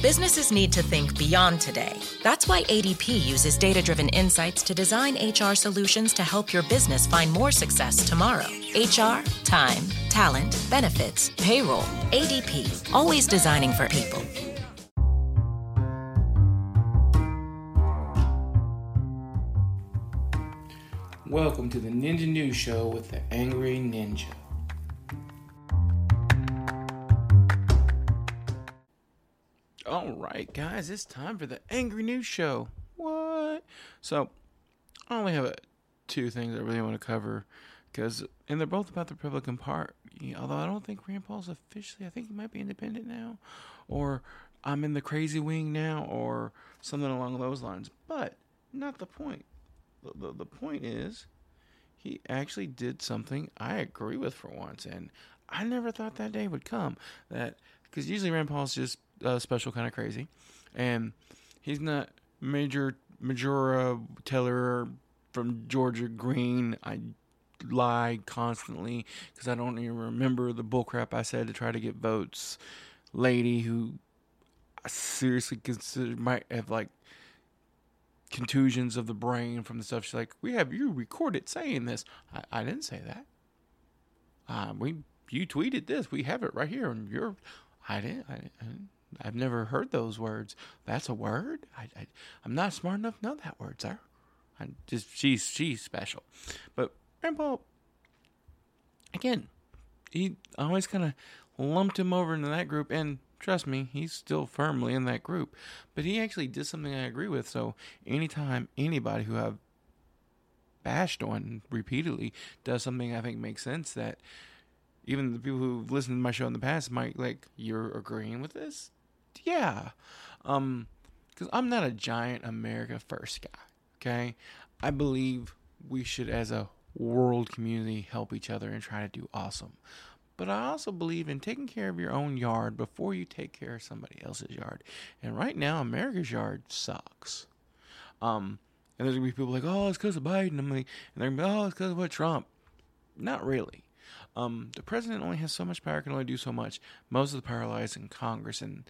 Businesses need to think beyond today. That's why ADP uses data driven insights to design HR solutions to help your business find more success tomorrow. HR, time, talent, benefits, payroll. ADP, always designing for people. Welcome to the Ninja News Show with the Angry Ninja. All right, guys, it's time for the Angry News Show. What? So, I only have uh, two things I really want to cover because, and they're both about the Republican Party. Although I don't think Rand Paul's officially, I think he might be independent now, or I'm in the crazy wing now, or something along those lines. But not the point. The, the, the point is, he actually did something I agree with for once, and I never thought that day would come. That because usually Rand Paul's just uh, special kind of crazy, and he's not Major Marjorie Taylor from Georgia Greene. I lie constantly because I don't even remember the bullcrap I said to try to get votes. Lady who I seriously consider might have like contusions of the brain from the stuff. She's like, "We have you recorded saying this." I, I didn't say that. Uh, we you tweeted this. We have it right here, and you're. I didn't. I, I, have never heard those words. That's a word. I, I'm not smart enough to know that word, sir. I just she's she's special, but Rand Paul. Again, he always kind of lumped him over into that group, and trust me, he's still firmly in that group. But he actually did something I agree with. So anytime anybody who I've bashed on repeatedly does something I think makes sense, that even the people who've listened to my show in the past might like, you're agreeing with this? Yeah. Um, because I'm not a giant America first guy. Okay, I believe we should, as a world community, help each other and try to do awesome. But I also believe in taking care of your own yard before you take care of somebody else's yard. And right now, America's yard sucks. Um, and there's gonna be people like, oh, it's because of Biden. And they're gonna be, oh, it's because of what Trump. Not really. Um, the president only has so much power, can only do so much. Most of the power lies in Congress, and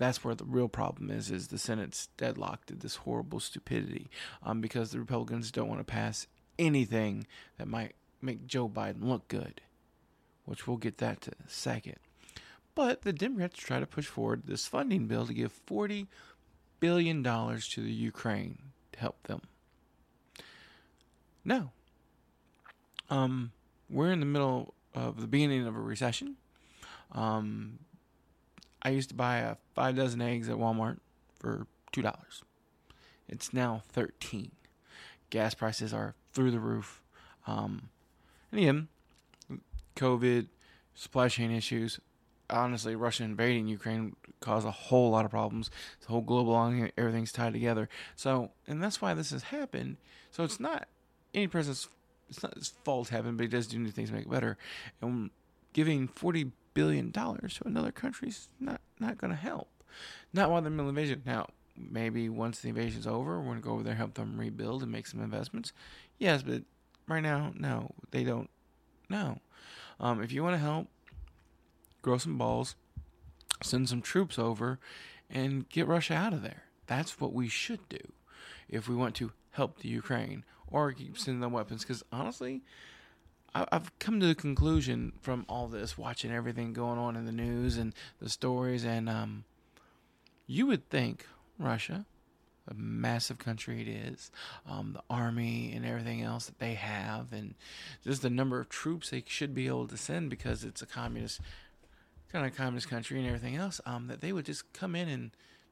that's where the real problem is. Is the Senate's deadlocked at this horrible stupidity, um, because the Republicans don't want to pass anything that might make Joe Biden look good which we'll get that to second. But the Democrats try to push forward this funding bill to give $40 billion to the Ukraine to help them. Now, um, we're in the middle of the beginning of a recession. Um, I used to buy a five dozen eggs at Walmart for two dollars. It's now thirteen. Gas prices are through the roof. Um, and again, COVID, supply chain issues. Honestly, Russia invading Ukraine caused a whole lot of problems. The whole global everything's tied together. So, and that's why this has happened. So it's not any president's it's not his fault happened, but he does do new things to make it better. And giving forty billion dollars to another country is not not going to help. Not while they're in the invasion. Now, maybe once the invasion's over, we're going to go over there, help them rebuild, and make some investments. Yes, but right now, no, they don't. No. Um, if you want to help, grow some balls, send some troops over, and get Russia out of there. That's what we should do if we want to help the Ukraine or keep sending them weapons. Because honestly, I've come to the conclusion from all this, watching everything going on in the news and the stories, and um, you would think Russia a massive country it is, um, the army and everything else that they have, and just the number of troops they should be able to send because it's a communist kind of communist country and everything else. Um, that they would just come in and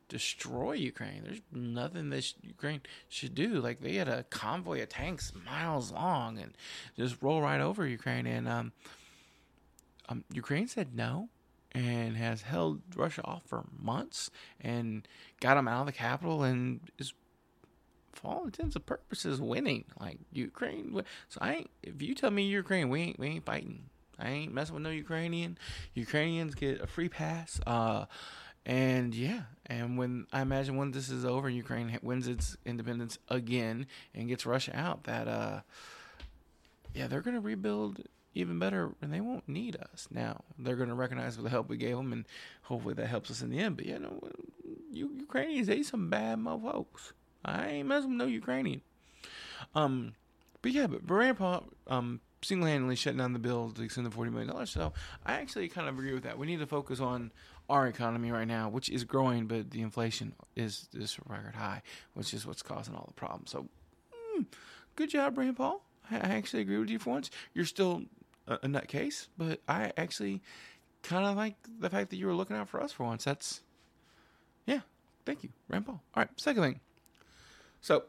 destroy Ukraine. There's nothing that Ukraine should do. Like they had a convoy of tanks miles long and just roll right over Ukraine, and um, um, Ukraine said no and has held Russia off for months and got them out of the capital and is, for all intents and purposes, winning. Like Ukraine. So I ain't, if you tell me Ukraine, we ain't we ain't fighting. I ain't messing with no Ukrainian. Ukrainians get a free pass. Uh, and yeah, and when I imagine when this is over, Ukraine wins its independence again and gets Russia out, that uh, yeah, they're gonna rebuild even better, and they won't need us now. They're to recognize the help we gave them, and hopefully that helps us in the end. But you know, you Ukrainians, they some bad motherfuckers. I ain't messing with no Ukrainian. Um, but yeah, but Rand Paul um single-handedly shutting down the bill to extend the forty million dollars. So I actually kind of agree with that. We need to focus on our economy right now, which is growing, but the inflation is is record high, which is what's causing all the problems. So, mm, good job, Rand Paul. I, I actually agree with you for once. You're still a, a nutcase, but I actually kind of like the fact that you were looking out for us for once. That's yeah, thank you, Rand Paul. All right, second thing. So,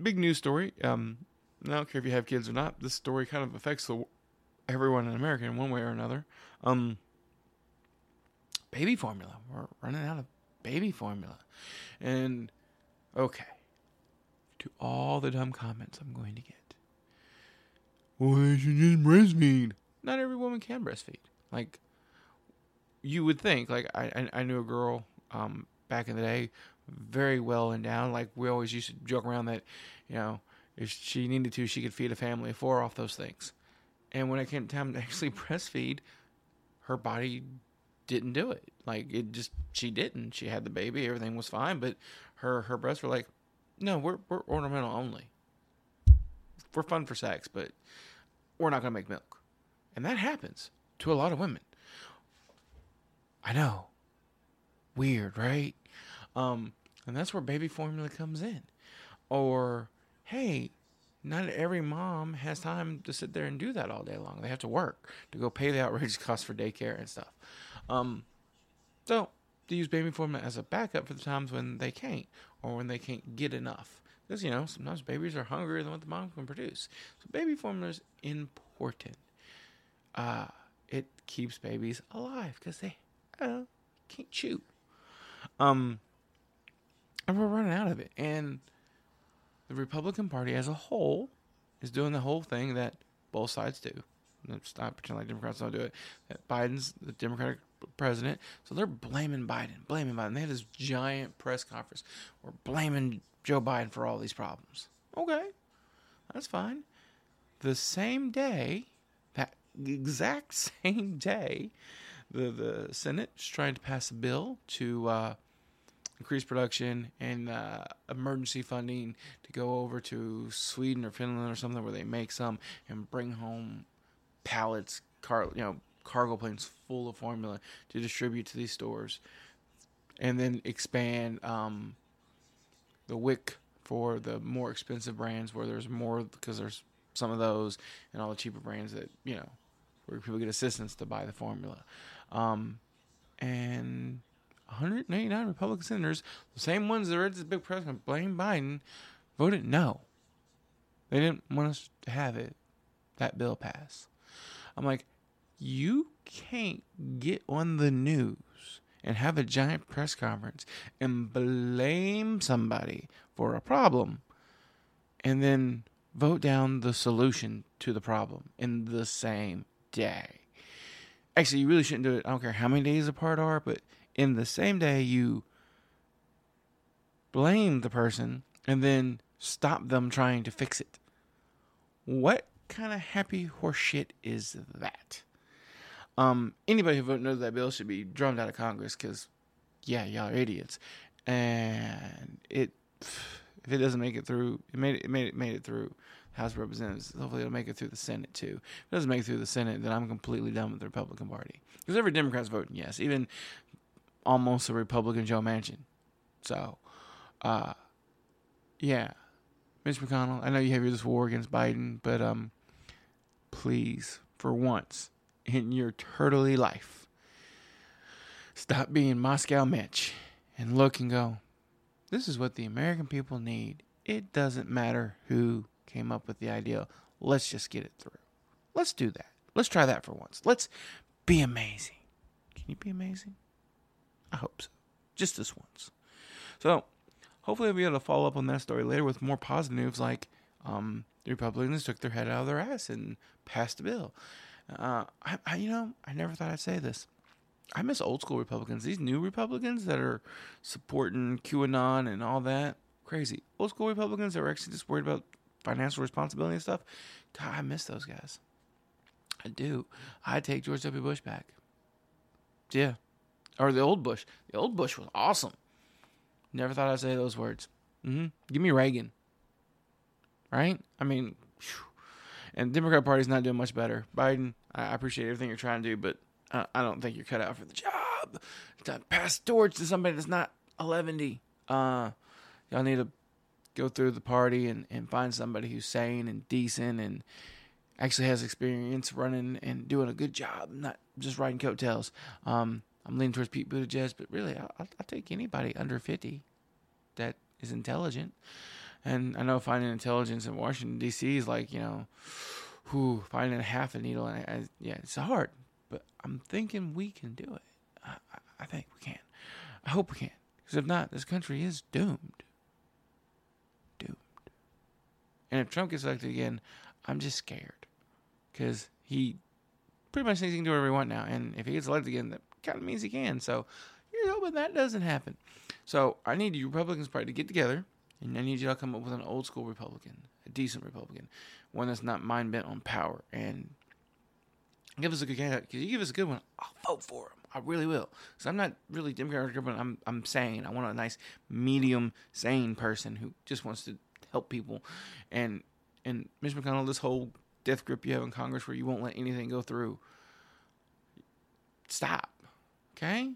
big news story. Um, I don't care if you have kids or not. This story kind of affects the everyone in America in one way or another. Um, baby formula. We're running out of baby formula, and okay, to all the dumb comments I'm going to get. Well, should just breastfeed. Not every woman can breastfeed. Like you would think. Like I, I, I knew a girl um, back in the day, very well and down. Like we always used to joke around that, you know, if she needed to, she could feed a family of four off those things. And when it came time to actually breastfeed, her body didn't do it. Like it just she didn't. She had the baby, everything was fine, but her her breasts were like, no, we're we're ornamental only. We're fun for sex, but we're not gonna make milk, and that happens to a lot of women. I know, weird, right? Um, and that's where baby formula comes in, or hey, not every mom has time to sit there and do that all day long. They have to work to go pay the outrageous cost for daycare and stuff. Um, so they use baby formula as a backup for the times when they can't or when they can't get enough. Because, you know, sometimes babies are hungrier than what the mom can produce. So baby formula is important. Uh, it keeps babies alive because they uh, can't chew. Um, and we're running out of it. And the Republican Party as a whole is doing the whole thing that both sides do. Let's not pretend like Democrats don't do it. That Biden's the Democratic president, so they're blaming Biden, blaming Biden. They had this giant press conference. We're blaming Joe Biden for all these problems. Okay, that's fine. The same day, that exact same day, the the Senate's trying to pass a bill to uh, increase production and uh, emergency funding to go over to Sweden or Finland or something where they make some and bring home pallets, car, you know, cargo planes full of formula to distribute to these stores, and then expand um, the WIC for the more expensive brands where there's more because there's some of those and all the cheaper brands that you know where people get assistance to buy the formula. Um, and 189 Republican senators, the same ones that read this big press conference, blame Biden, voted no. They didn't want us to have it, that bill pass. I'm like, you can't get on the news and have a giant press conference and blame somebody for a problem and then vote down the solution to the problem in the same day. Actually, you really shouldn't do it. I don't care how many days apart are, but in the same day you blame the person and then stop them trying to fix it. What kind of happy horseshit is that? Um, anybody who voted no to that bill should be drummed out of Congress because, yeah, y'all are idiots. And it, if it doesn't make it through, it made it, made it made it through House of Representatives. Hopefully, it'll make it through the Senate too. If it doesn't make it through the Senate, then I'm completely done with the Republican Party because every Democrat's voting yes, even almost a Republican Joe Manchin. So, uh, yeah, Mitch McConnell. I know you have your this war against Biden, but um, please, for once in your turtley life, stop being Moscow Mitch and look and go. This is what the American people need. It doesn't matter who came up with the idea. Let's just get it through. Let's do that. Let's try that for once. Let's be amazing. Can you be amazing? I hope so. Just this once. So, hopefully, I'll be able to follow up on that story later with more positive news like um, the Republicans took their head out of their ass and passed a bill. Uh, I, I, you know, I never thought I'd say this. I miss old school Republicans. These new Republicans that are supporting QAnon and all that, crazy. Old school Republicans that are actually just worried about financial responsibility and stuff. God, I miss those guys. I do. I take George W. Bush back. Yeah, or the old Bush. The old Bush was awesome. Never thought I'd say those words. hmm Give me Reagan. Right? I mean. And Democrat Party's not doing much better. Biden, I appreciate everything you're trying to do, but I, don't think you're cut out for the job. To pass torch to somebody that's not 11. Uh, y'all need to go through the party and, and find somebody who's sane and decent and actually has experience running and doing a good job, not just riding coattails. Um, I'm leaning towards Pete Buttigieg, but really, I'll, I'll take anybody under 50 that is intelligent. And I know finding intelligence in Washington D.C. is like you know, who finding half a needle. And I, I, yeah, it's hard, but I'm thinking we can do it. I, I think we can. I hope we can. Because if not, this country is doomed. Doomed. And if Trump gets elected again, I'm just scared. Because he pretty much thinks he can do whatever he wants now. And if he gets elected again, that kind of means he can. So you're hoping that doesn't happen. So I need you Republicans probably to get together. And I need you to come up with an old school Republican, a decent Republican, one that's not mind bent on power. And give us a good candidate. Because you give us a good one, I'll vote for him. I really will. Because I'm not really Democrat or Republican. I'm, I'm sane. I want a nice, medium, sane person who just wants to help people. And, and Mitch McConnell, this whole death grip you have in Congress where you won't let anything go through, stop. Okay?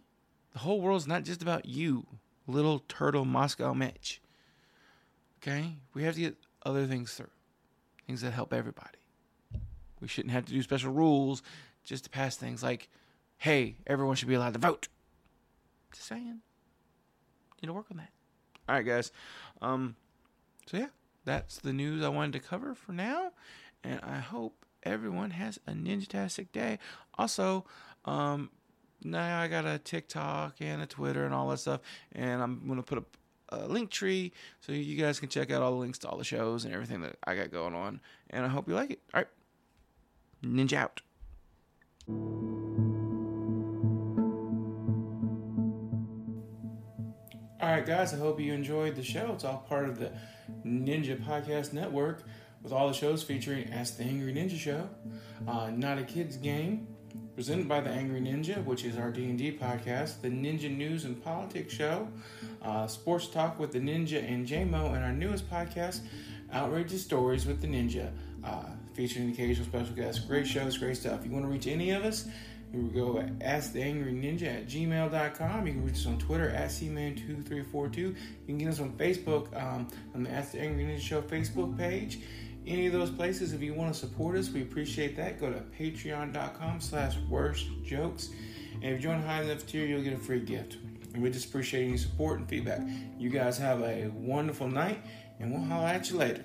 The whole world's not just about you, little turtle Moscow Mitch. Okay? We have to get other things through, things that help everybody. We shouldn't have to do special rules just to pass things like, hey, everyone should be allowed to vote. Just saying. Need to work on that. All right, guys. Um, so yeah, that's the news I wanted to cover for now, and I hope everyone has a ninja-tastic day. Also, um, now I got a TikTok and a Twitter and all that stuff, and I'm gonna put a a link tree so you guys can check out all the links to all the shows and everything that I got going on. And I hope you like it. All right. Ninja out. All right, guys, I hope you enjoyed the show. It's all part of the Ninja Podcast Network with all the shows featuring Ask the Angry Ninja Show, uh, Not a Kid's Game, presented by the Angry Ninja, which is our D&D podcast, the Ninja News and Politics Show, uh, Sports Talk with the Ninja and JMO, and our newest podcast, Outrageous Stories with the Ninja, uh, featuring occasional special guests. Great shows, great stuff. If You want to reach any of us? You can go at asktheangryninja at gmail.com. You can reach us on Twitter at cman2342. You can get us on Facebook um, on the Ask the Angry Ninja Show Facebook page any of those places. If you want to support us we appreciate that. Go to patreon.com slash worst jokes. And if you join high enough tier you'll get a free gift. And we just appreciate any support and feedback. You guys have a wonderful night and we'll holler at you later